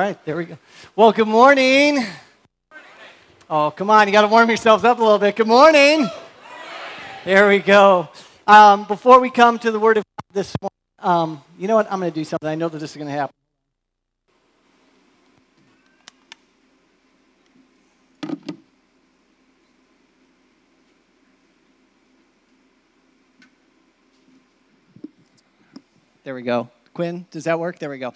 Right, there we go. Well, good morning. Oh, come on, you got to warm yourselves up a little bit. Good morning. There we go. Um, before we come to the Word of God this morning, um, you know what? I'm going to do something. I know that this is going to happen. There we go. Quinn, does that work? There we go.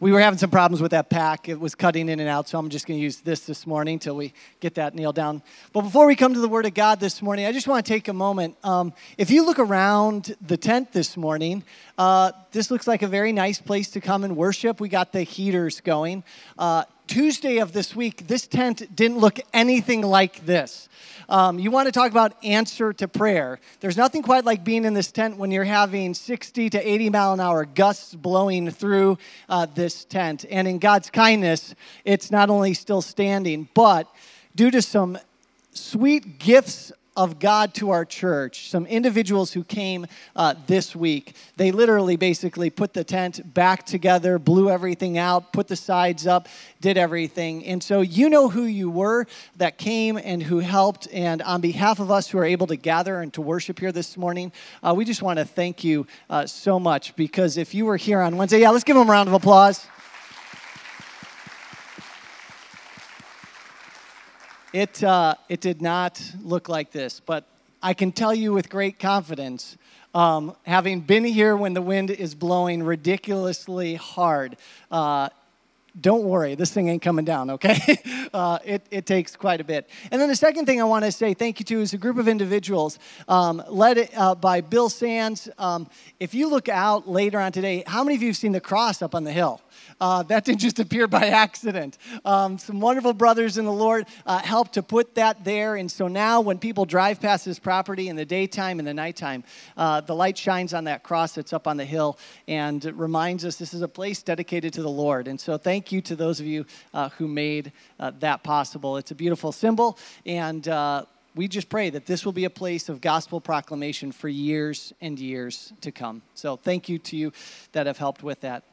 We were having some problems with that pack. It was cutting in and out, so I'm just going to use this this morning till we get that nailed down. But before we come to the Word of God this morning, I just want to take a moment. Um, if you look around the tent this morning, uh, this looks like a very nice place to come and worship. We got the heaters going. Uh, Tuesday of this week, this tent didn't look anything like this. Um, you want to talk about answer to prayer. There's nothing quite like being in this tent when you're having 60 to 80 mile an hour gusts blowing through uh, this tent. And in God's kindness, it's not only still standing, but due to some sweet gifts of God to our church, some individuals who came uh, this week, they literally basically put the tent back together, blew everything out, put the sides up, did everything. And so you know who you were that came and who helped. And on behalf of us who are able to gather and to worship here this morning, uh, we just want to thank you uh, so much because if you were here on Wednesday, yeah, let's give them a round of applause. It, uh, it did not look like this, but I can tell you with great confidence, um, having been here when the wind is blowing ridiculously hard, uh, don't worry, this thing ain't coming down, okay? uh, it, it takes quite a bit. And then the second thing I want to say thank you to is a group of individuals um, led uh, by Bill Sands. Um, if you look out later on today, how many of you have seen the cross up on the hill? Uh, that didn't just appear by accident. Um, some wonderful brothers in the Lord uh, helped to put that there. And so now, when people drive past this property in the daytime and the nighttime, uh, the light shines on that cross that's up on the hill and reminds us this is a place dedicated to the Lord. And so, thank you to those of you uh, who made uh, that possible. It's a beautiful symbol. And uh, we just pray that this will be a place of gospel proclamation for years and years to come. So, thank you to you that have helped with that.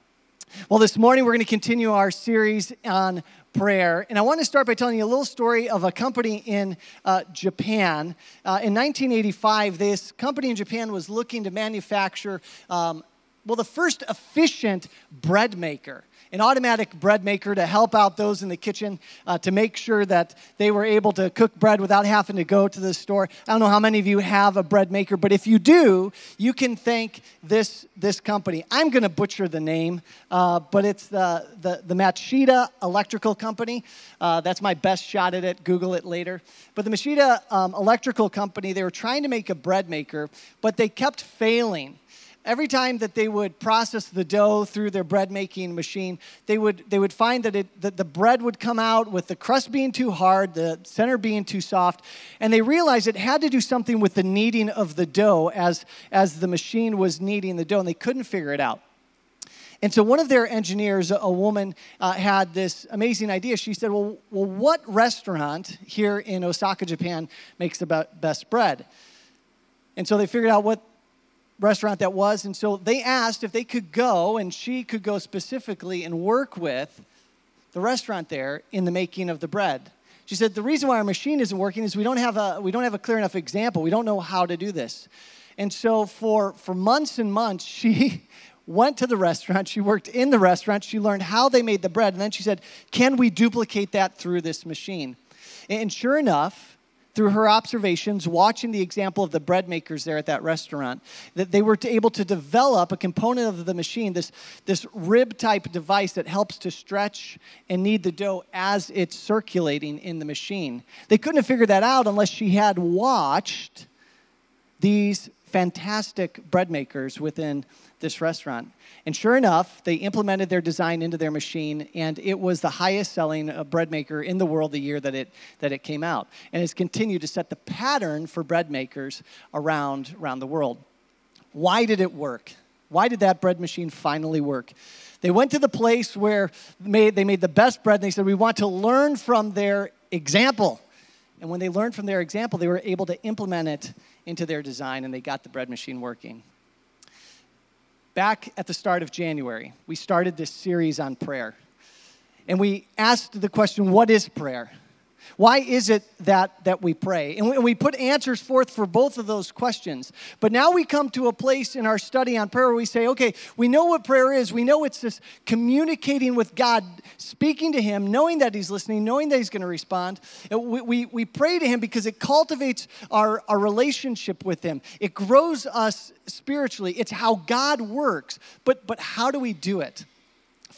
Well, this morning we're going to continue our series on prayer. And I want to start by telling you a little story of a company in uh, Japan. Uh, in 1985, this company in Japan was looking to manufacture, um, well, the first efficient bread maker an automatic bread maker to help out those in the kitchen uh, to make sure that they were able to cook bread without having to go to the store. I don't know how many of you have a bread maker, but if you do, you can thank this, this company. I'm going to butcher the name, uh, but it's the, the, the Matsushita Electrical Company. Uh, that's my best shot at it. Google it later. But the Matsushita um, Electrical Company, they were trying to make a bread maker, but they kept failing every time that they would process the dough through their bread making machine, they would, they would find that, it, that the bread would come out with the crust being too hard, the center being too soft, and they realized it had to do something with the kneading of the dough as, as the machine was kneading the dough, and they couldn't figure it out. And so one of their engineers, a woman, uh, had this amazing idea. She said, well, well, what restaurant here in Osaka, Japan, makes the best bread? And so they figured out what restaurant that was. And so they asked if they could go, and she could go specifically and work with the restaurant there in the making of the bread. She said, The reason why our machine isn't working is we don't have a, we don't have a clear enough example. We don't know how to do this. And so for, for months and months, she went to the restaurant. She worked in the restaurant. She learned how they made the bread. And then she said, Can we duplicate that through this machine? And sure enough, through her observations, watching the example of the bread makers there at that restaurant, that they were able to develop a component of the machine, this, this rib type device that helps to stretch and knead the dough as it's circulating in the machine. They couldn't have figured that out unless she had watched these fantastic bread makers within this restaurant. And sure enough, they implemented their design into their machine, and it was the highest selling uh, bread maker in the world the year that it, that it came out. And it's continued to set the pattern for bread makers around, around the world. Why did it work? Why did that bread machine finally work? They went to the place where they made the best bread, and they said, We want to learn from their example. And when they learned from their example, they were able to implement it into their design, and they got the bread machine working back at the start of January, we started this series on prayer. and we asked the question, What is prayer? Why is it that, that we pray? And we, and we put answers forth for both of those questions. But now we come to a place in our study on prayer where we say, okay, we know what prayer is. We know it's this communicating with God, speaking to Him, knowing that He's listening, knowing that He's going to respond. We, we, we pray to Him because it cultivates our, our relationship with Him, it grows us spiritually. It's how God works. But, but how do we do it?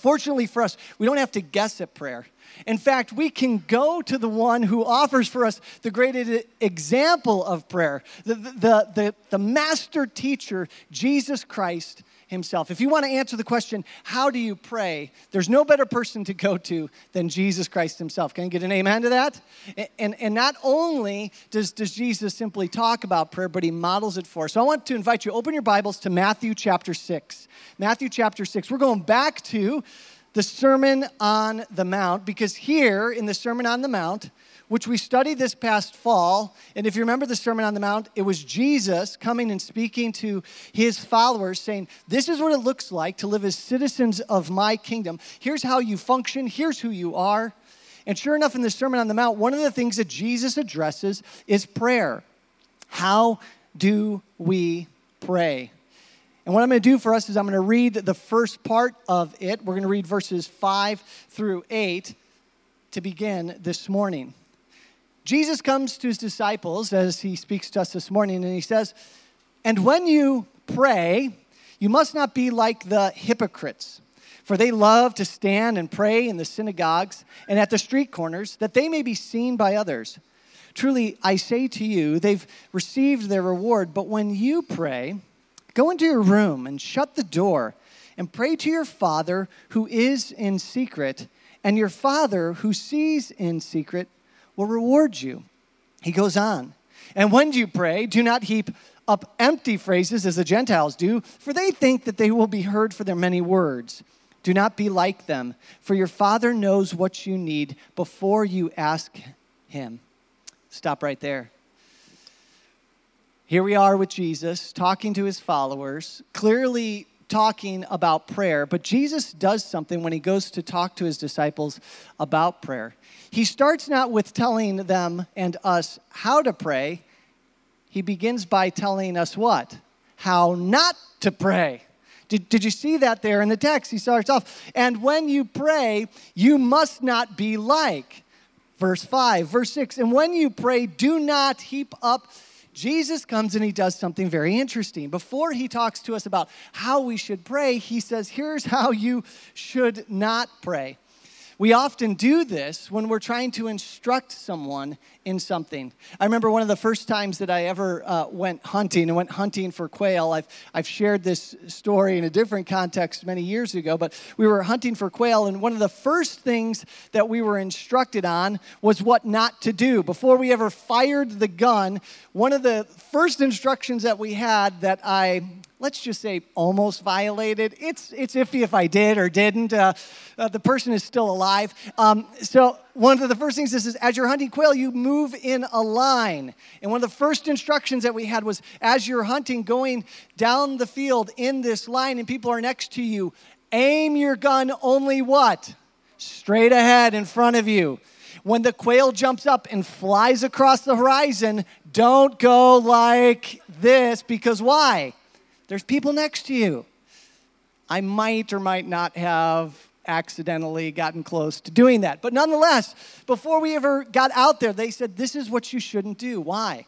Fortunately for us, we don't have to guess at prayer. In fact, we can go to the one who offers for us the greatest example of prayer, the, the, the, the, master teacher, Jesus Christ himself. If you want to answer the question, how do you pray? There's no better person to go to than Jesus Christ himself. Can you get an amen to that? And, and not only does, does Jesus simply talk about prayer, but he models it for us. So I want to invite you, open your Bibles to Matthew chapter 6. Matthew chapter 6. We're going back to the Sermon on the Mount, because here in the Sermon on the Mount, which we studied this past fall, and if you remember the Sermon on the Mount, it was Jesus coming and speaking to his followers, saying, This is what it looks like to live as citizens of my kingdom. Here's how you function, here's who you are. And sure enough, in the Sermon on the Mount, one of the things that Jesus addresses is prayer. How do we pray? And what I'm going to do for us is I'm going to read the first part of it. We're going to read verses 5 through 8 to begin this morning. Jesus comes to his disciples as he speaks to us this morning, and he says, And when you pray, you must not be like the hypocrites, for they love to stand and pray in the synagogues and at the street corners, that they may be seen by others. Truly, I say to you, they've received their reward, but when you pray, Go into your room and shut the door and pray to your Father who is in secret, and your Father who sees in secret will reward you. He goes on. And when you pray, do not heap up empty phrases as the Gentiles do, for they think that they will be heard for their many words. Do not be like them, for your Father knows what you need before you ask Him. Stop right there. Here we are with Jesus talking to his followers, clearly talking about prayer, but Jesus does something when he goes to talk to his disciples about prayer. He starts not with telling them and us how to pray, he begins by telling us what? How not to pray. Did, did you see that there in the text? He starts off, and when you pray, you must not be like. Verse 5, verse 6, and when you pray, do not heap up Jesus comes and he does something very interesting. Before he talks to us about how we should pray, he says, Here's how you should not pray. We often do this when we're trying to instruct someone in something. I remember one of the first times that I ever uh, went hunting and went hunting for quail. I've, I've shared this story in a different context many years ago, but we were hunting for quail, and one of the first things that we were instructed on was what not to do. Before we ever fired the gun, one of the first instructions that we had that I let's just say almost violated. It's, it's iffy if I did or didn't. Uh, uh, the person is still alive. Um, so, one of the first things this is as you're hunting quail, you move in a line. And one of the first instructions that we had was as you're hunting, going down the field in this line, and people are next to you, aim your gun only what? Straight ahead in front of you. When the quail jumps up and flies across the horizon, don't go like this because why? There's people next to you. I might or might not have accidentally gotten close to doing that. But nonetheless, before we ever got out there, they said, This is what you shouldn't do. Why?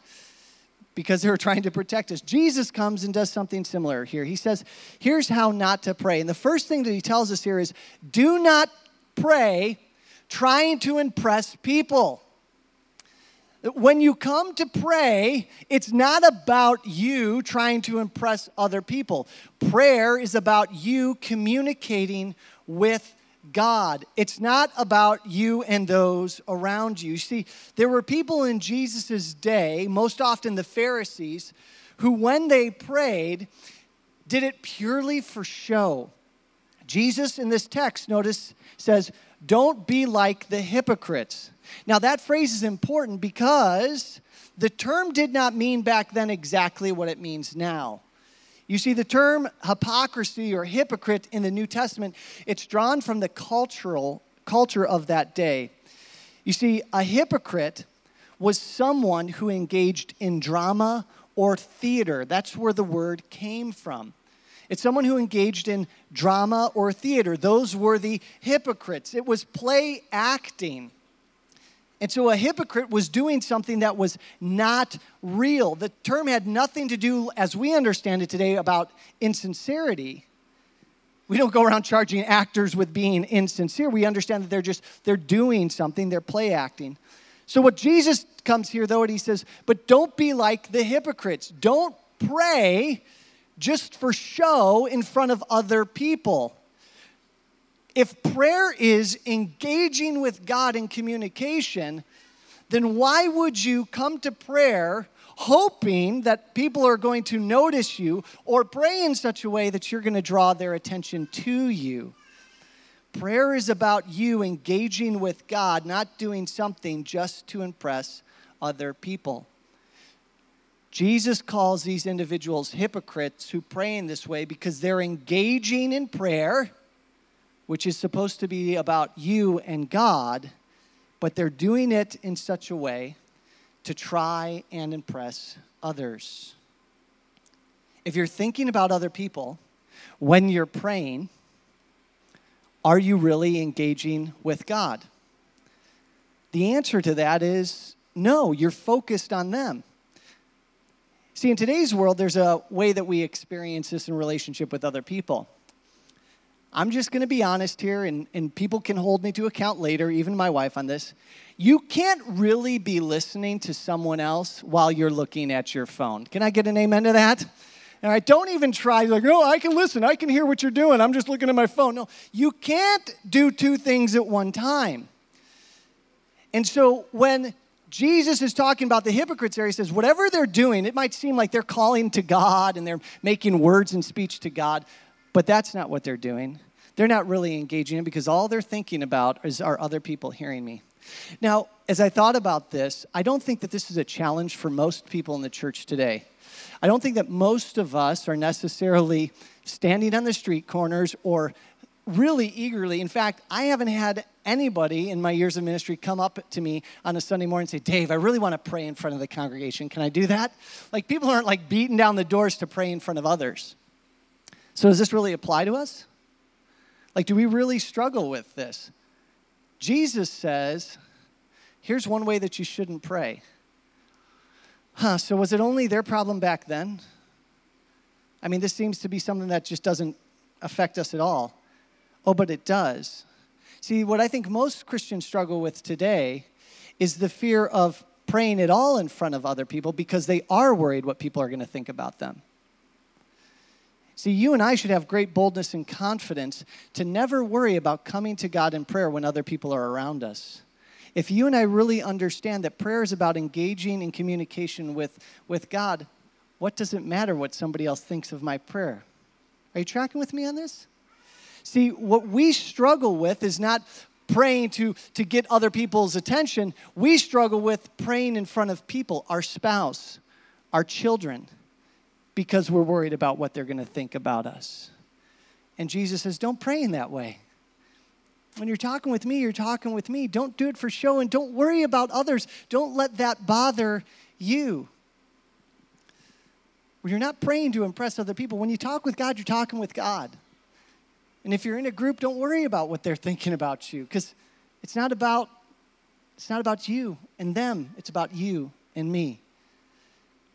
Because they were trying to protect us. Jesus comes and does something similar here. He says, Here's how not to pray. And the first thing that he tells us here is do not pray trying to impress people. When you come to pray, it's not about you trying to impress other people. Prayer is about you communicating with God. It's not about you and those around you. See, there were people in Jesus' day, most often the Pharisees, who when they prayed, did it purely for show. Jesus in this text, notice, says, Don't be like the hypocrites. Now, that phrase is important because the term did not mean back then exactly what it means now. You see, the term hypocrisy or hypocrite in the New Testament, it's drawn from the cultural culture of that day. You see, a hypocrite was someone who engaged in drama or theater. That's where the word came from. It's someone who engaged in drama or theater. Those were the hypocrites. It was play acting. And so a hypocrite was doing something that was not real. The term had nothing to do, as we understand it today, about insincerity. We don't go around charging actors with being insincere. We understand that they're just they're doing something, they're play acting. So what Jesus comes here though and he says, "But don't be like the hypocrites. Don't pray just for show in front of other people." If prayer is engaging with God in communication, then why would you come to prayer hoping that people are going to notice you or pray in such a way that you're going to draw their attention to you? Prayer is about you engaging with God, not doing something just to impress other people. Jesus calls these individuals hypocrites who pray in this way because they're engaging in prayer which is supposed to be about you and God, but they're doing it in such a way to try and impress others. If you're thinking about other people when you're praying, are you really engaging with God? The answer to that is no, you're focused on them. See, in today's world, there's a way that we experience this in relationship with other people. I'm just going to be honest here, and, and people can hold me to account later, even my wife on this. You can't really be listening to someone else while you're looking at your phone. Can I get an amen to that? All right, don't even try, like, no, I can listen, I can hear what you're doing, I'm just looking at my phone. No, you can't do two things at one time. And so when Jesus is talking about the hypocrites there, he says, whatever they're doing, it might seem like they're calling to God and they're making words and speech to God, but that's not what they're doing. They're not really engaging in because all they're thinking about is are other people hearing me. Now, as I thought about this, I don't think that this is a challenge for most people in the church today. I don't think that most of us are necessarily standing on the street corners or really eagerly. In fact, I haven't had anybody in my years of ministry come up to me on a Sunday morning and say, Dave, I really want to pray in front of the congregation. Can I do that? Like, people aren't like beating down the doors to pray in front of others. So, does this really apply to us? Like, do we really struggle with this? Jesus says, here's one way that you shouldn't pray. Huh, so was it only their problem back then? I mean, this seems to be something that just doesn't affect us at all. Oh, but it does. See, what I think most Christians struggle with today is the fear of praying at all in front of other people because they are worried what people are going to think about them. See, you and I should have great boldness and confidence to never worry about coming to God in prayer when other people are around us. If you and I really understand that prayer is about engaging in communication with, with God, what does it matter what somebody else thinks of my prayer? Are you tracking with me on this? See, what we struggle with is not praying to, to get other people's attention. We struggle with praying in front of people, our spouse, our children because we're worried about what they're going to think about us. And Jesus says, Don't pray in that way. When you're talking with me, you're talking with me. Don't do it for show and don't worry about others. Don't let that bother you. When you're not praying to impress other people, when you talk with God, you're talking with God. And if you're in a group, don't worry about what they're thinking about you because it's not about it's not about you and them. It's about you and me.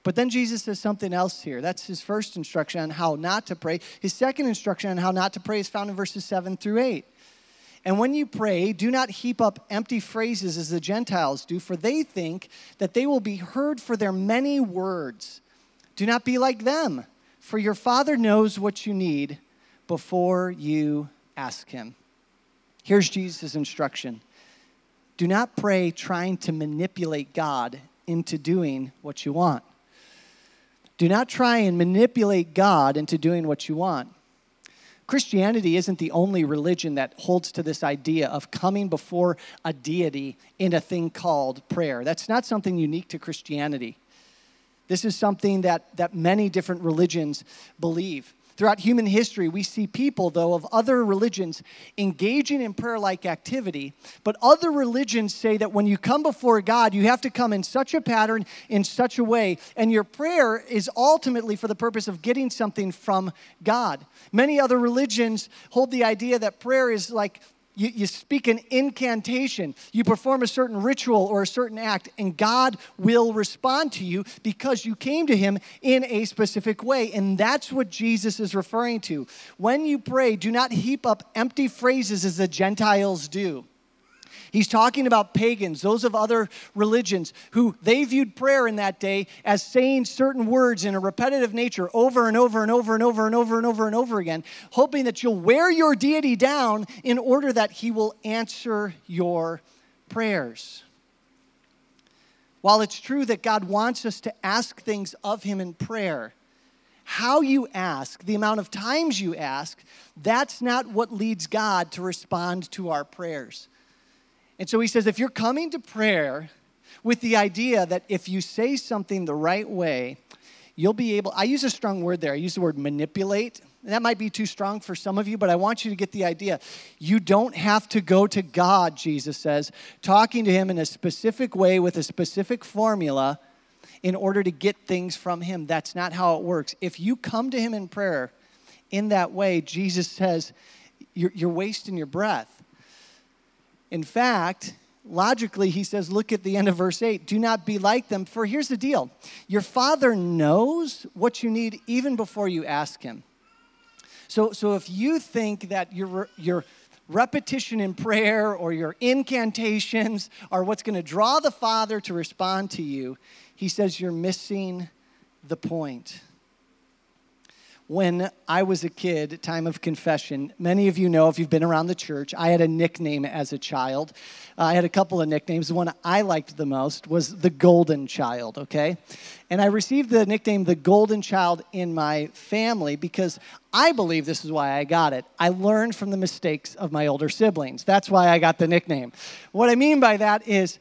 But then Jesus says something else here. That's his first instruction on how not to pray. His second instruction on how not to pray is found in verses 7 through 8. And when you pray, do not heap up empty phrases as the Gentiles do, for they think that they will be heard for their many words. Do not be like them, for your Father knows what you need before you ask Him. Here's Jesus' instruction Do not pray trying to manipulate God into doing what you want. Do not try and manipulate God into doing what you want. Christianity isn't the only religion that holds to this idea of coming before a deity in a thing called prayer. That's not something unique to Christianity. This is something that, that many different religions believe. Throughout human history, we see people, though, of other religions engaging in prayer like activity. But other religions say that when you come before God, you have to come in such a pattern, in such a way, and your prayer is ultimately for the purpose of getting something from God. Many other religions hold the idea that prayer is like you, you speak an incantation, you perform a certain ritual or a certain act, and God will respond to you because you came to Him in a specific way. And that's what Jesus is referring to. When you pray, do not heap up empty phrases as the Gentiles do. He's talking about pagans, those of other religions, who they viewed prayer in that day as saying certain words in a repetitive nature over and over and over and over and over and over and over again, hoping that you'll wear your deity down in order that he will answer your prayers. While it's true that God wants us to ask things of him in prayer, how you ask, the amount of times you ask, that's not what leads God to respond to our prayers. And so he says, if you're coming to prayer with the idea that if you say something the right way, you'll be able, I use a strong word there. I use the word manipulate. That might be too strong for some of you, but I want you to get the idea. You don't have to go to God, Jesus says, talking to Him in a specific way with a specific formula in order to get things from Him. That's not how it works. If you come to Him in prayer in that way, Jesus says, you're, you're wasting your breath. In fact, logically, he says, look at the end of verse 8 do not be like them, for here's the deal your father knows what you need even before you ask him. So, so if you think that your, your repetition in prayer or your incantations are what's going to draw the Father to respond to you, he says you're missing the point when I was a kid, time of confession, many of you know if you've been around the church, I had a nickname as a child. Uh, I had a couple of nicknames. The one I liked the most was the Golden Child, okay? And I received the nickname the Golden Child in my family because I believe this is why I got it. I learned from the mistakes of my older siblings. That's why I got the nickname. What I mean by that is,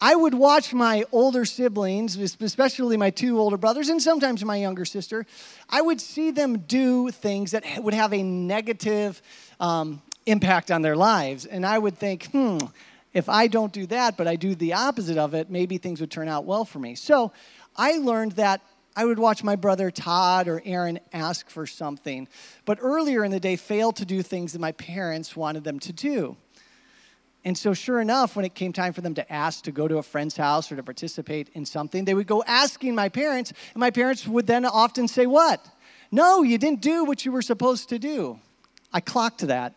I would watch my older siblings, especially my two older brothers, and sometimes my younger sister. I would see them do things that would have a negative um, impact on their lives. And I would think, hmm, if I don't do that, but I do the opposite of it, maybe things would turn out well for me. So I learned that I would watch my brother Todd or Aaron ask for something, but earlier in the day fail to do things that my parents wanted them to do. And so, sure enough, when it came time for them to ask to go to a friend's house or to participate in something, they would go asking my parents, and my parents would then often say, What? No, you didn't do what you were supposed to do. I clocked that.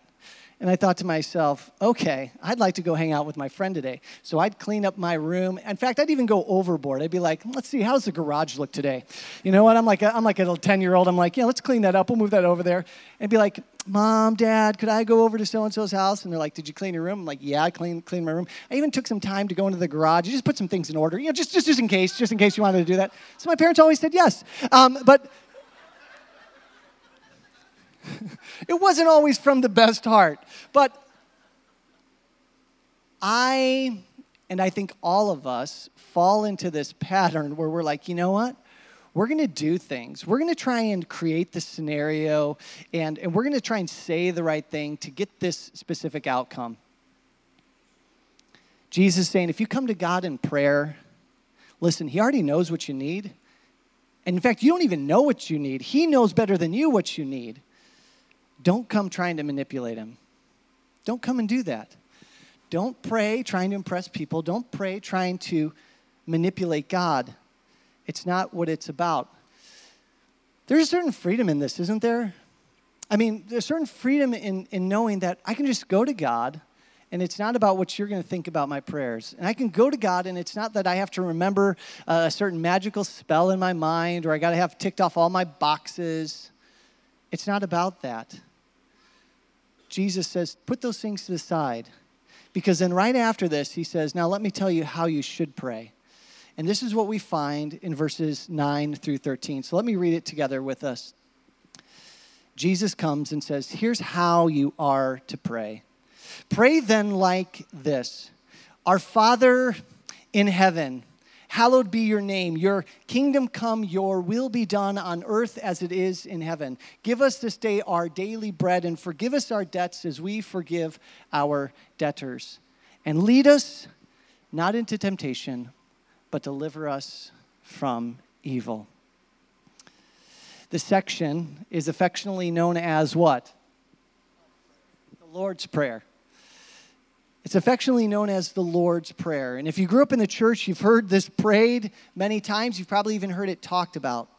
And I thought to myself, okay, I'd like to go hang out with my friend today. So I'd clean up my room. In fact, I'd even go overboard. I'd be like, let's see, how's the garage look today? You know what? I'm like, a, I'm like a little 10 year old. I'm like, yeah, let's clean that up. We'll move that over there. And be like, mom, dad, could I go over to so and so's house? And they're like, did you clean your room? I'm like, yeah, I cleaned, cleaned my room. I even took some time to go into the garage. You just put some things in order, you know, just, just, just in case, just in case you wanted to do that. So my parents always said yes. Um, but it wasn't always from the best heart. But I, and I think all of us, fall into this pattern where we're like, you know what? We're going to do things. We're going to try and create the scenario, and, and we're going to try and say the right thing to get this specific outcome. Jesus saying, if you come to God in prayer, listen, He already knows what you need. And in fact, you don't even know what you need. He knows better than you what you need. Don't come trying to manipulate Him. Don't come and do that. Don't pray trying to impress people. Don't pray trying to manipulate God. It's not what it's about. There's a certain freedom in this, isn't there? I mean, there's a certain freedom in, in knowing that I can just go to God and it's not about what you're going to think about my prayers. And I can go to God, and it's not that I have to remember uh, a certain magical spell in my mind or I got to have ticked off all my boxes. It's not about that. Jesus says, put those things to the side because then, right after this, he says, Now let me tell you how you should pray. And this is what we find in verses 9 through 13. So let me read it together with us. Jesus comes and says, Here's how you are to pray. Pray then like this Our Father in heaven, hallowed be your name. Your kingdom come, your will be done on earth as it is in heaven. Give us this day our daily bread and forgive us our debts as we forgive our debtors. And lead us not into temptation, but deliver us from evil. This section is affectionately known as what? The Lord's Prayer. It's affectionately known as the Lord's Prayer. And if you grew up in the church, you've heard this prayed many times. You've probably even heard it talked about.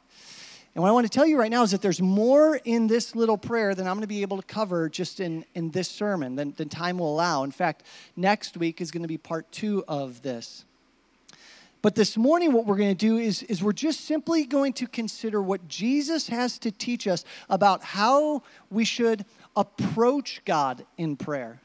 And what I want to tell you right now is that there's more in this little prayer than I'm going to be able to cover just in, in this sermon than, than time will allow. In fact, next week is going to be part two of this. But this morning, what we're going to do is, is we're just simply going to consider what Jesus has to teach us about how we should approach God in prayer.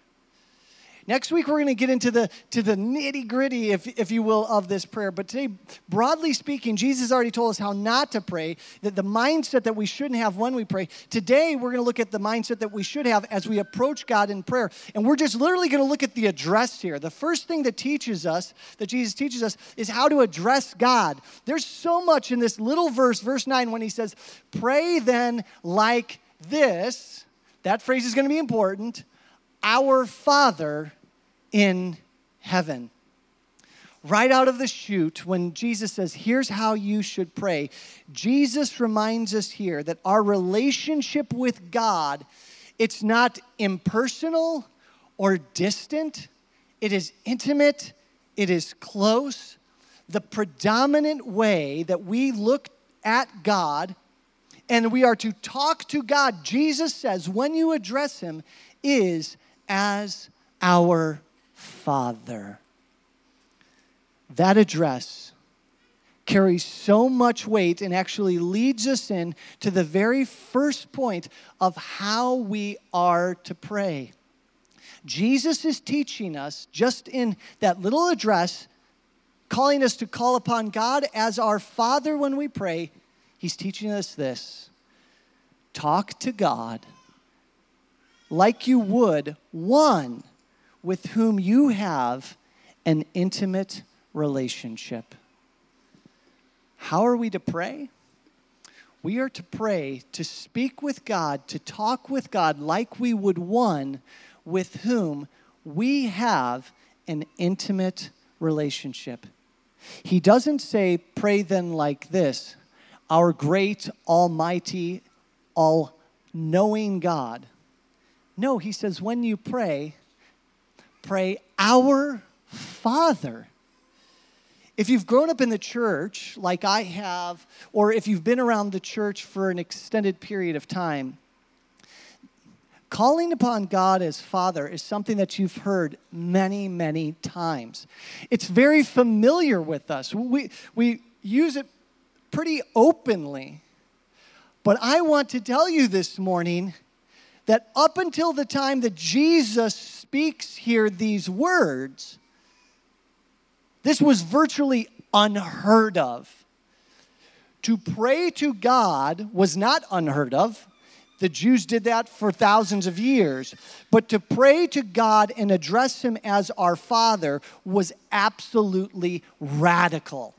Next week, we're going to get into the, to the nitty gritty, if, if you will, of this prayer. But today, broadly speaking, Jesus already told us how not to pray, that the mindset that we shouldn't have when we pray. Today, we're going to look at the mindset that we should have as we approach God in prayer. And we're just literally going to look at the address here. The first thing that teaches us, that Jesus teaches us, is how to address God. There's so much in this little verse, verse 9, when he says, Pray then like this. That phrase is going to be important. Our Father in heaven. Right out of the chute, when Jesus says, Here's how you should pray, Jesus reminds us here that our relationship with God, it's not impersonal or distant, it is intimate, it is close. The predominant way that we look at God and we are to talk to God, Jesus says, when you address Him, is as our Father. That address carries so much weight and actually leads us in to the very first point of how we are to pray. Jesus is teaching us just in that little address, calling us to call upon God as our Father when we pray. He's teaching us this talk to God like you would one with whom you have an intimate relationship. How are we to pray? We are to pray, to speak with God, to talk with God like we would one with whom we have an intimate relationship. He doesn't say, pray then like this Our great, almighty, all knowing God. No, he says, when you pray, pray, Our Father. If you've grown up in the church like I have, or if you've been around the church for an extended period of time, calling upon God as Father is something that you've heard many, many times. It's very familiar with us. We, we use it pretty openly. But I want to tell you this morning that up until the time that Jesus speaks here these words, this was virtually unheard of. To pray to God was not unheard of. The Jews did that for thousands of years. But to pray to God and address Him as our Father was absolutely radical.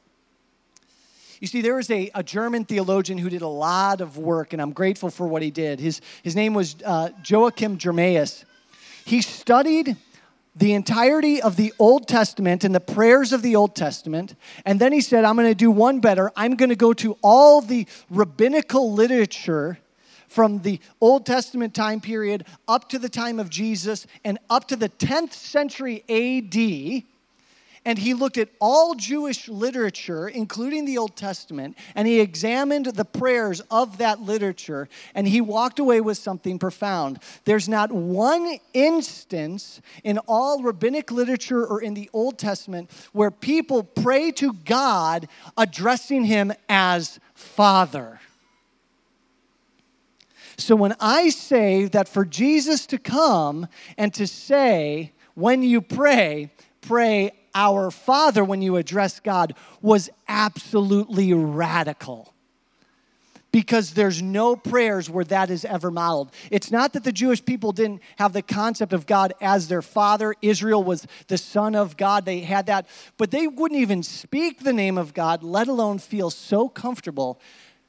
You see, there was a, a German theologian who did a lot of work, and I'm grateful for what he did. His, his name was uh, Joachim Jeremias. He studied the entirety of the Old Testament and the prayers of the Old Testament. And then he said, I'm going to do one better. I'm going to go to all the rabbinical literature from the Old Testament time period up to the time of Jesus and up to the 10th century AD and he looked at all Jewish literature, including the Old Testament, and he examined the prayers of that literature, and he walked away with something profound. There's not one instance in all rabbinic literature or in the Old Testament where people pray to God addressing him as Father. So when I say that for Jesus to come and to say, when you pray, pray our Father when you address God was absolutely radical. because there's no prayers where that is ever modeled. It's not that the Jewish people didn't have the concept of God as their father. Israel was the son of God. They had that, but they wouldn't even speak the name of God, let alone feel so comfortable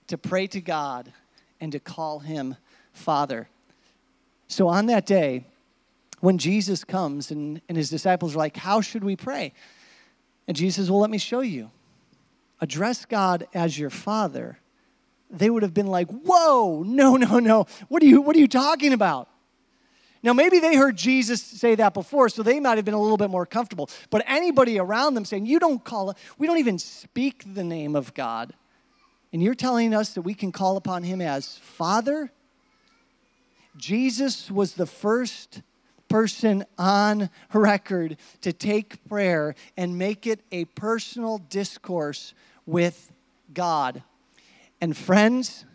to pray to God and to call him Father. So on that day, when Jesus comes and, and his disciples are like, How should we pray? And Jesus says, Well, let me show you. Address God as your Father they would have been like, Whoa, no, no, no. What are you, what are you talking about? Now, maybe they heard Jesus say that before, so they might have been a little bit more comfortable. But anybody around them saying, You don't call, we don't even speak the name of God, and you're telling us that we can call upon him as Father? Jesus was the first person on record to take prayer and make it a personal discourse with God. And friends,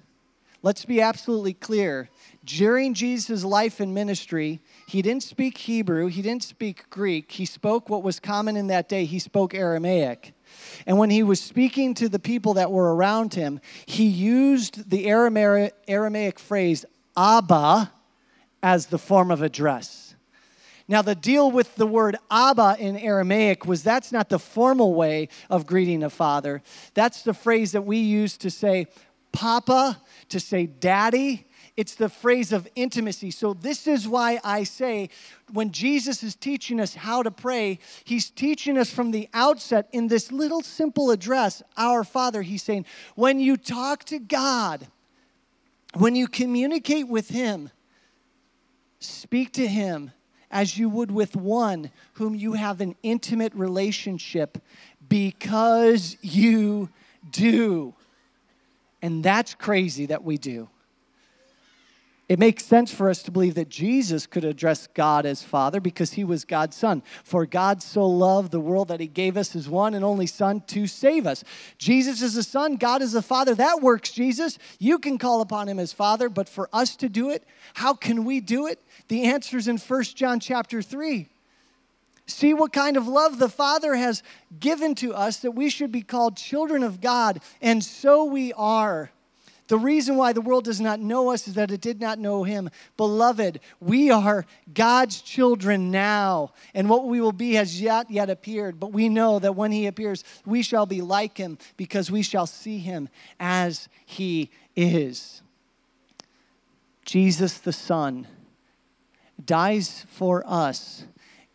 let's be absolutely clear. During Jesus' life and ministry, he didn't speak Hebrew, he didn't speak Greek, he spoke what was common in that day, he spoke Aramaic. And when he was speaking to the people that were around him, he used the Aramaic, phrase Abba as the form of address. Now, the deal with the word Abba in Aramaic was that's not the formal way of greeting a father. That's the phrase that we use to say Papa, to say Daddy. It's the phrase of intimacy. So, this is why I say when Jesus is teaching us how to pray, he's teaching us from the outset in this little simple address, Our Father. He's saying, when you talk to God, when you communicate with Him, speak to Him as you would with one whom you have an intimate relationship because you do. And that's crazy that we do. It makes sense for us to believe that Jesus could address God as Father because he was God's Son. For God so loved the world that he gave us his one and only Son to save us. Jesus is the Son, God is the Father. That works, Jesus. You can call upon him as Father, but for us to do it, how can we do it? The answer is in 1 John chapter 3. See what kind of love the Father has given to us that we should be called children of God, and so we are. The reason why the world does not know us is that it did not know him. Beloved, we are God's children now, and what we will be has yet yet appeared, but we know that when he appears, we shall be like him because we shall see him as he is. Jesus the Son dies for us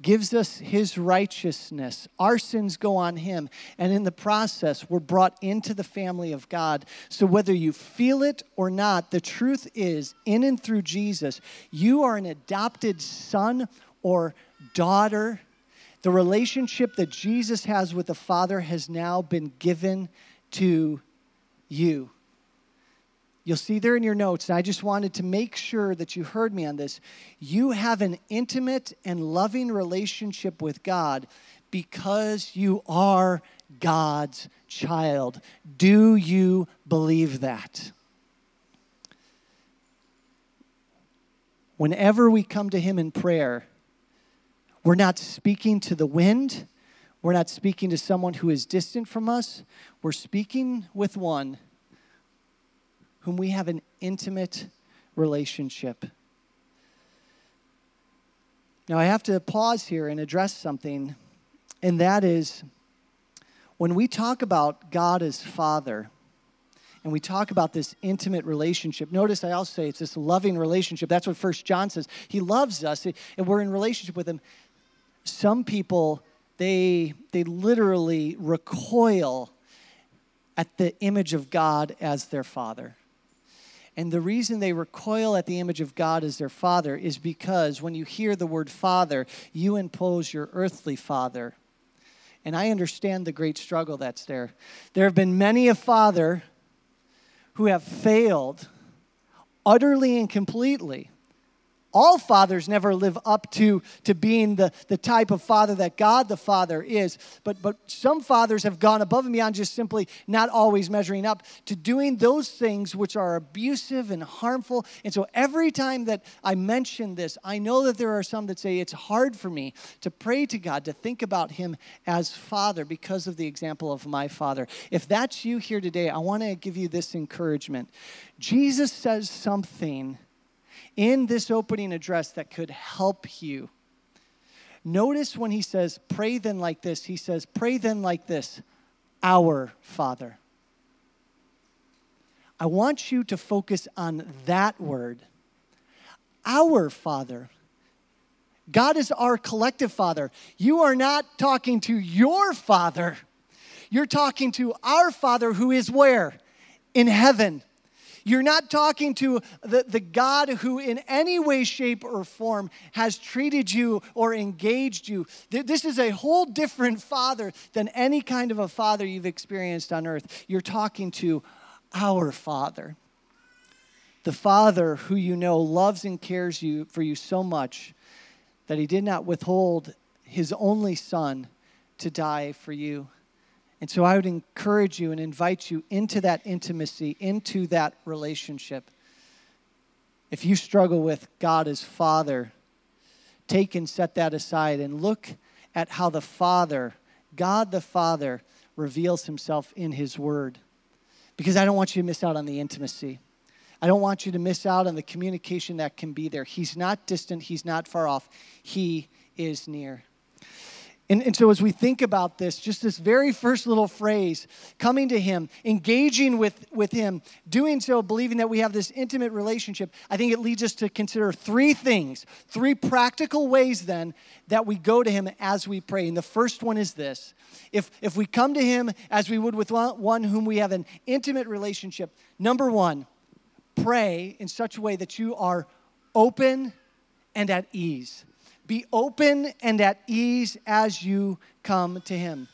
gives us his righteousness. Our sins go on him. And in the process, we're brought into the family of God. So whether you feel it or not, the truth is, in and through Jesus, you are an adopted son or daughter. The relationship that Jesus has with the Father has now been given to you. You'll see there in your notes, and I just wanted to make sure that you heard me on this. You have an intimate and loving relationship with God because you are God's child. Do you believe that? Whenever we come to Him in prayer, we're not speaking to the wind. We're not speaking to someone who is distant from us. We're speaking with one whom we have an intimate relationship. Now, I have to pause here and address something, and that is when we talk about God as Father, and we talk about this intimate relationship. Notice I also say it's this loving relationship. That's what First John says. He loves us, and we're in relationship with Him. Some people, they, they literally recoil at the image of God as their Father. And the reason they recoil at the image of God as their father is because when you hear the word father, you impose your earthly father. And I understand the great struggle that's there. There have been many a father who have failed utterly and completely all fathers never live up to, to being the, the type of father that God the Father is. But, but some fathers have gone above and beyond just simply not always measuring up to doing those things which are abusive and harmful. And so every time that I mention this, I know that there are some that say it's hard for me to pray to God, to think about Him as Father because of the example of my Father. If that's you here today, I want to give you this encouragement. Jesus says something in this opening address that could help you. Notice when he says, Pray then like this, he says, Pray then like this, our Father. I want you to focus on that word, our Father. God is our collective Father. You are not talking to your Father. You're talking to our Father who is where? In heaven. You're not talking to the, the God who, in any way, shape, or form, has treated you or engaged you. This is a whole different Father than any kind of a Father you've experienced on earth. You're talking to our Father. The Father who you know loves and cares you, for you so much that he did not withhold his only Son to die for you. And so I would encourage you and invite you into that intimacy, into that relationship. If you struggle with God as Father, take and set that aside and look at how the Father, God the Father, reveals himself in his word. Because I don't want you to miss out on the intimacy. I don't want you to miss out on the communication that can be there. He's not distant, he's not far off, he is near. And, and so, as we think about this, just this very first little phrase, coming to Him, engaging with, with Him, doing so, believing that we have this intimate relationship, I think it leads us to consider three things, three practical ways then that we go to Him as we pray. And the first one is this if, if we come to Him as we would with one, whom we have an intimate relationship, number one, pray in such a way that you are open and at ease. Be open and at ease as you come to Him.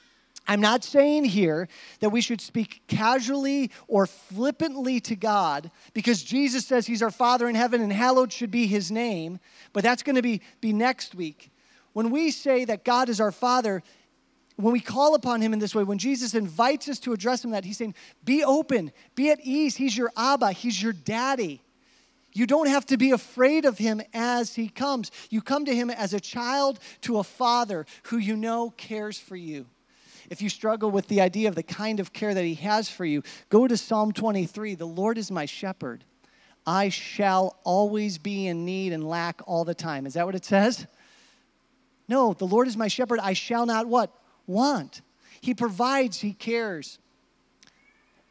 I'm not saying here that we should speak casually or flippantly to God because Jesus says He's our Father in heaven and hallowed should be His name, but that's going to be, be next week. When we say that God is our Father, when we call upon Him in this way, when Jesus invites us to address Him that, He's saying, Be open, be at ease. He's your Abba, He's your daddy. You don't have to be afraid of him as he comes. You come to him as a child to a father who you know cares for you. If you struggle with the idea of the kind of care that he has for you, go to Psalm 23 The Lord is my shepherd. I shall always be in need and lack all the time. Is that what it says? No, the Lord is my shepherd. I shall not what? Want. He provides, he cares.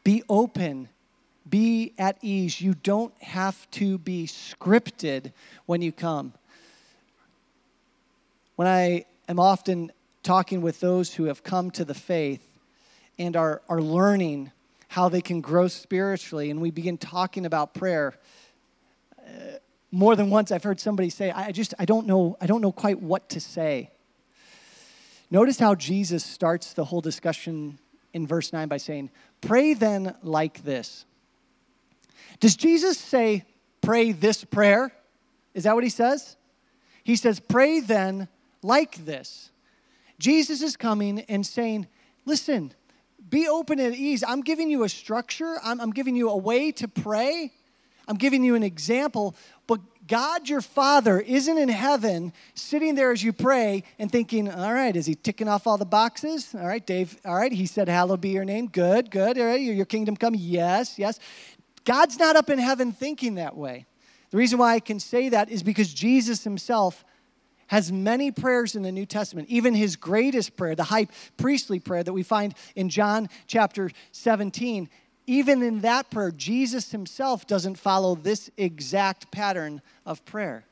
Be open be at ease. You don't have to be scripted when you come. When I am often talking with those who have come to the faith and are, are learning how they can grow spiritually, and we begin talking about prayer, uh, more than once I've heard somebody say, I just, I don't know, I don't know quite what to say. Notice how Jesus starts the whole discussion in verse 9 by saying, Pray then like this. Does Jesus say, pray this prayer? Is that what he says? He says, pray then like this. Jesus is coming and saying, listen, be open and at ease. I'm giving you a structure, I'm, I'm giving you a way to pray, I'm giving you an example, but God, your Father, isn't in heaven sitting there as you pray and thinking, all right, is he ticking off all the boxes? All right, Dave, all right, he said, hallowed be your name. Good, good. All right, your kingdom come. Yes, yes. God's not up in heaven thinking that way. The reason why I can say that is because Jesus himself has many prayers in the New Testament, even his greatest prayer, the high priestly prayer that we find in John chapter 17. Even in that prayer, Jesus himself doesn't follow this exact pattern of prayer.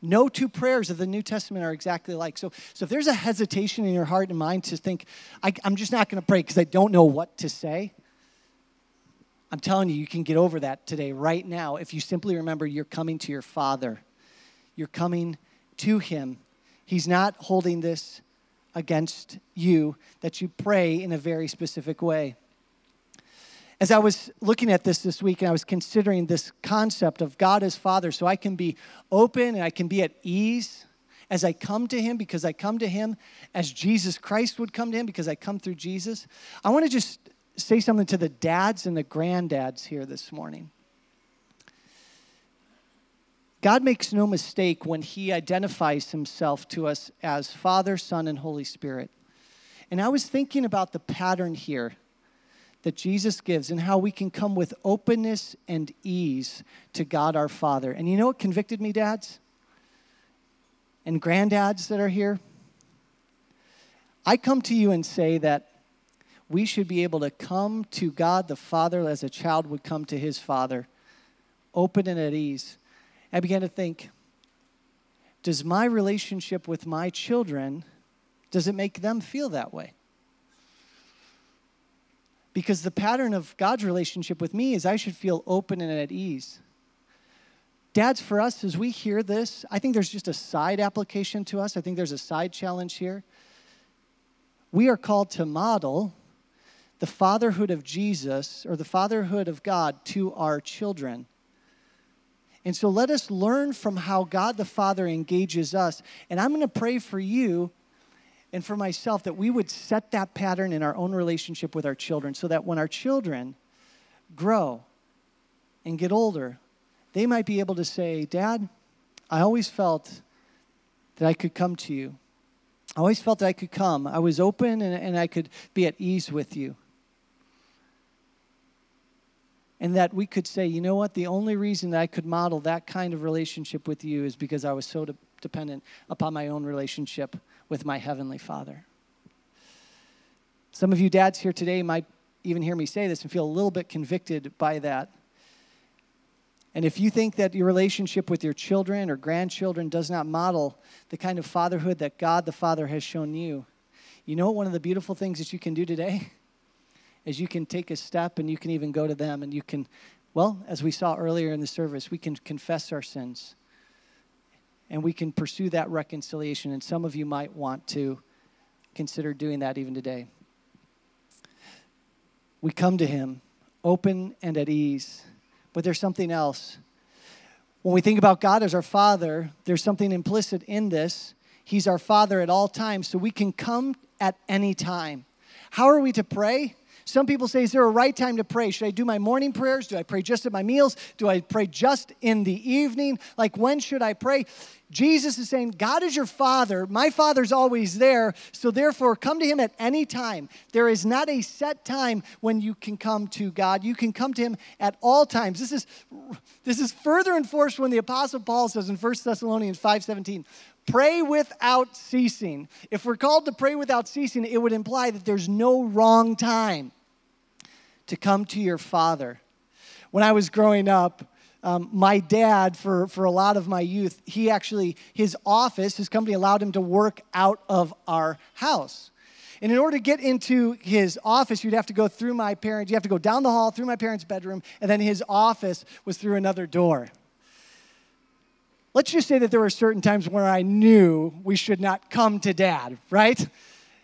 No two prayers of the New Testament are exactly alike. So, so if there's a hesitation in your heart and mind to think, I, am just not going to pray because I don't know what to say, I'm telling you, you can get over that today, right now, if you simply remember you're coming to your Father. You're coming to Him. He's not holding this against you, that you pray in a very specific way. as I was looking at this this week and I was considering this concept of God as Father, so I can be open and I can be at ease as I come to Him because I come to Him as Jesus Christ would come to Him because I come through Jesus, I want to just say something to the dads and the granddads here this morning. God makes no mistake when He identifies Himself to us as Father, Son, and Holy Spirit. And I was thinking about the pattern here that Jesus gives and how we can come with openness and ease to God our Father. And you know what convicted me, dads? And granddads that are here? I come to you and say that we should be able to come to God the Father as a child would come to his father, open and at ease. I began to think, does my relationship with my children, does it make them feel that way? Because the pattern of God's relationship with me is I should feel open and at ease. Dads, for us, as we hear this, I think there's just a side application to us. I think there's a side challenge here. We are called to model the fatherhood of Jesus or the fatherhood of God to our children. And so let us learn from how God the Father engages us. And I'm going to pray for you and for myself that we would set that pattern in our own relationship with our children so that when our children grow and get older, they might be able to say, Dad, I always felt that I could come to you. I always felt that I could come. I was open and, and I could be at ease with you. And that we could say, you know what, the only reason that I could model that kind of relationship with you is because I was so de- dependent upon my own relationship with my Heavenly Father. Some of you dads here today might even hear me say this and feel a little bit convicted by that. And if you think that your relationship with your children or grandchildren does not model the kind of fatherhood that God the Father has shown you, you know what one of the beautiful things that you can do today? Is you can take a step and you can even go to them and you can, well, as we saw earlier in the service, we can confess our sins and we can pursue that reconciliation. And some of you might want to consider doing that even today. We come to Him open and at ease, but there's something else. When we think about God as our Father, there's something implicit in this. He's our Father at all times, so we can come at any time. How are we to pray? Some people say, Is there a right time to pray? Should I do my morning prayers? Do I pray just at my meals? Do I pray just in the evening? Like, when should I pray? Jesus is saying, God is your Father. My Father's always there. So, therefore, come to Him at any time. There is not a set time when you can come to God. You can come to Him at all times. This is, this is further enforced when the Apostle Paul says in 1 Thessalonians 5 17, pray without ceasing. If we're called to pray without ceasing, it would imply that there's no wrong time to come to your Father. When I was growing up, um, my dad, for, for a lot of my youth, he actually, his office, his company allowed him to work out of our house. And in order to get into his office, you'd have to go through my parents, you have to go down the hall through my parents' bedroom, and then his office was through another door. Let's just say that there were certain times where I knew we should not come to dad, right?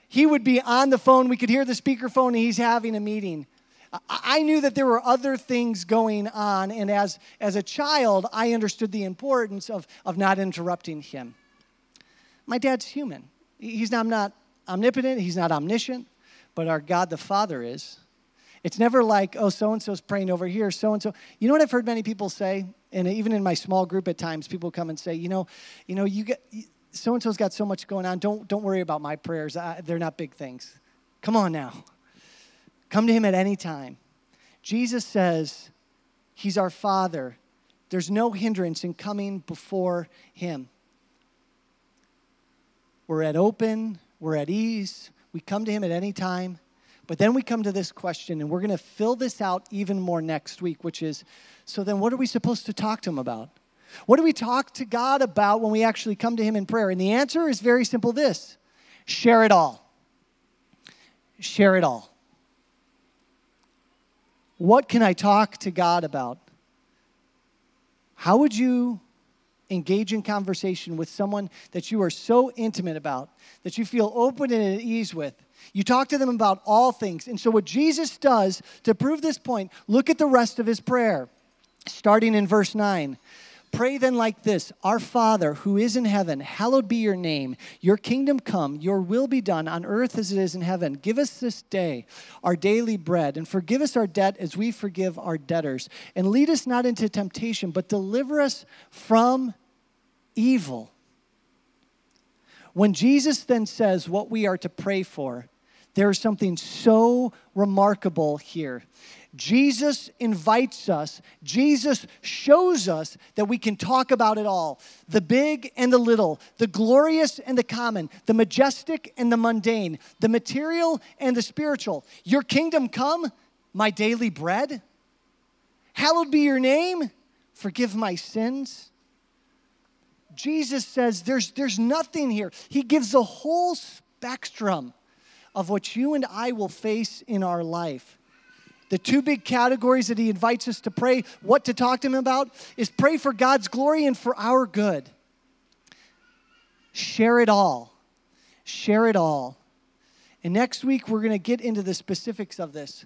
He would be on the phone, we could hear the speakerphone, and he's having a meeting. I knew that there were other things going on, and as, as a child, I understood the importance of, of not interrupting him. My dad's human. He's not, not omnipotent, he's not omniscient, but our God the Father is. It's never like, oh, so and so's praying over here, so and so. You know what I've heard many people say, and even in my small group at times, people come and say, you know, you know, you get so and so's got so much going on. Don't don't worry about my prayers. I, they're not big things. Come on now. Come to him at any time. Jesus says he's our Father. There's no hindrance in coming before him. We're at open, we're at ease, we come to him at any time. But then we come to this question, and we're going to fill this out even more next week, which is so then what are we supposed to talk to him about? What do we talk to God about when we actually come to him in prayer? And the answer is very simple this share it all. Share it all. What can I talk to God about? How would you engage in conversation with someone that you are so intimate about, that you feel open and at ease with. You talk to them about all things. And so, what Jesus does to prove this point, look at the rest of his prayer, starting in verse 9. Pray then like this Our Father who is in heaven, hallowed be your name. Your kingdom come, your will be done on earth as it is in heaven. Give us this day our daily bread, and forgive us our debt as we forgive our debtors. And lead us not into temptation, but deliver us from evil. When Jesus then says what we are to pray for, there is something so remarkable here. Jesus invites us, Jesus shows us that we can talk about it all the big and the little, the glorious and the common, the majestic and the mundane, the material and the spiritual. Your kingdom come, my daily bread. Hallowed be your name, forgive my sins. Jesus says there's, there's nothing here. He gives the whole spectrum of what you and I will face in our life. The two big categories that he invites us to pray, what to talk to him about, is pray for God's glory and for our good. Share it all. Share it all. And next week, we're going to get into the specifics of this.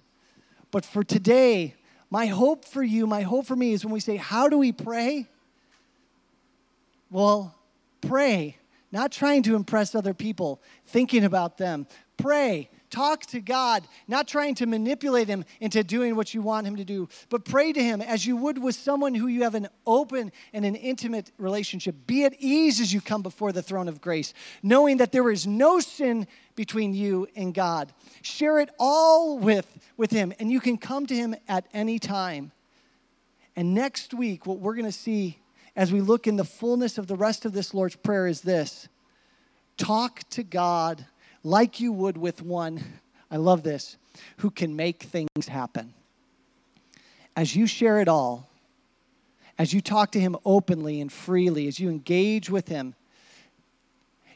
But for today, my hope for you, my hope for me is when we say, How do we pray? Well, pray, not trying to impress other people, thinking about them. Pray, Talk to God, not trying to manipulate Him into doing what you want Him to do, but pray to Him as you would with someone who you have an open and an intimate relationship. Be at ease as you come before the throne of grace, knowing that there is no sin between you and God. Share it all with, with Him, and you can come to Him at any time. And next week, what we're going to see as we look in the fullness of the rest of this Lord's Prayer is this talk to God like you would with one, I love this, who can make things happen. As you share it all, as you talk to him openly and freely, as you engage with him,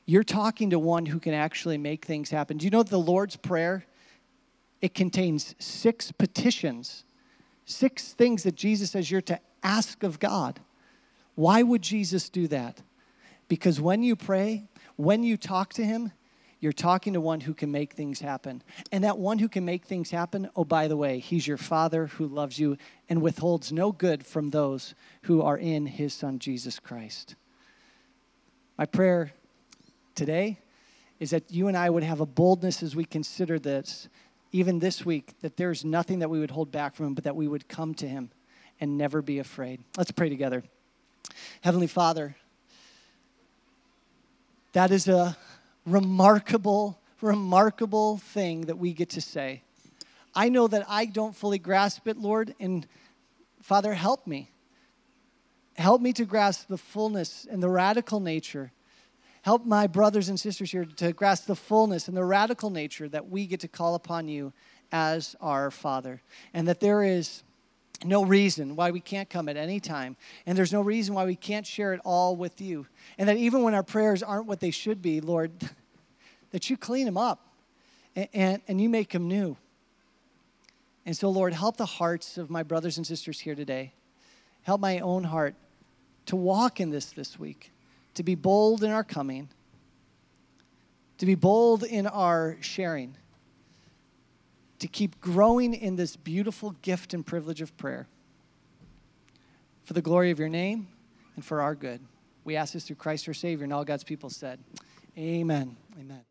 you're talking to one who can actually make things happen. Do you know the Lord's Prayer? It contains six petitions, six things that Jesus says you're to ask of God. Why would Jesus do that? Because when you pray, when you talk to him, you're talking to one who can make things happen. And that one who can make things happen, oh, by the way, he's your Father who loves you and withholds no good from those who are in his Son, Jesus Christ. My prayer today is that you and I would have a boldness as we consider this, even this week, that there's nothing that we would hold back from him, but that we would come to him and never be afraid. Let's pray together. Heavenly Father, that is a remarkable, remarkable thing that we get to say. I know that I don't fully grasp it, Lord, and Father, help me. Help me to grasp the fullness and the radical nature. Help my brothers and sisters here to grasp the fullness and the radical nature that we get to call upon you as our Father. And that there is no reason why we can't come at any time. And there's no reason why we can't share it all with you. And that even when our prayers aren't what they should be, Lord, that you clean them up and, and, and you make them new. And so, Lord, help the hearts of my brothers and sisters here today. Help my own heart to walk in this this week, to be bold in our coming, to be bold in our sharing to keep growing in this beautiful gift and privilege of prayer. For the glory of your name and for our good. We ask this through Christ our Savior, and all God's people said, Amen. Amen.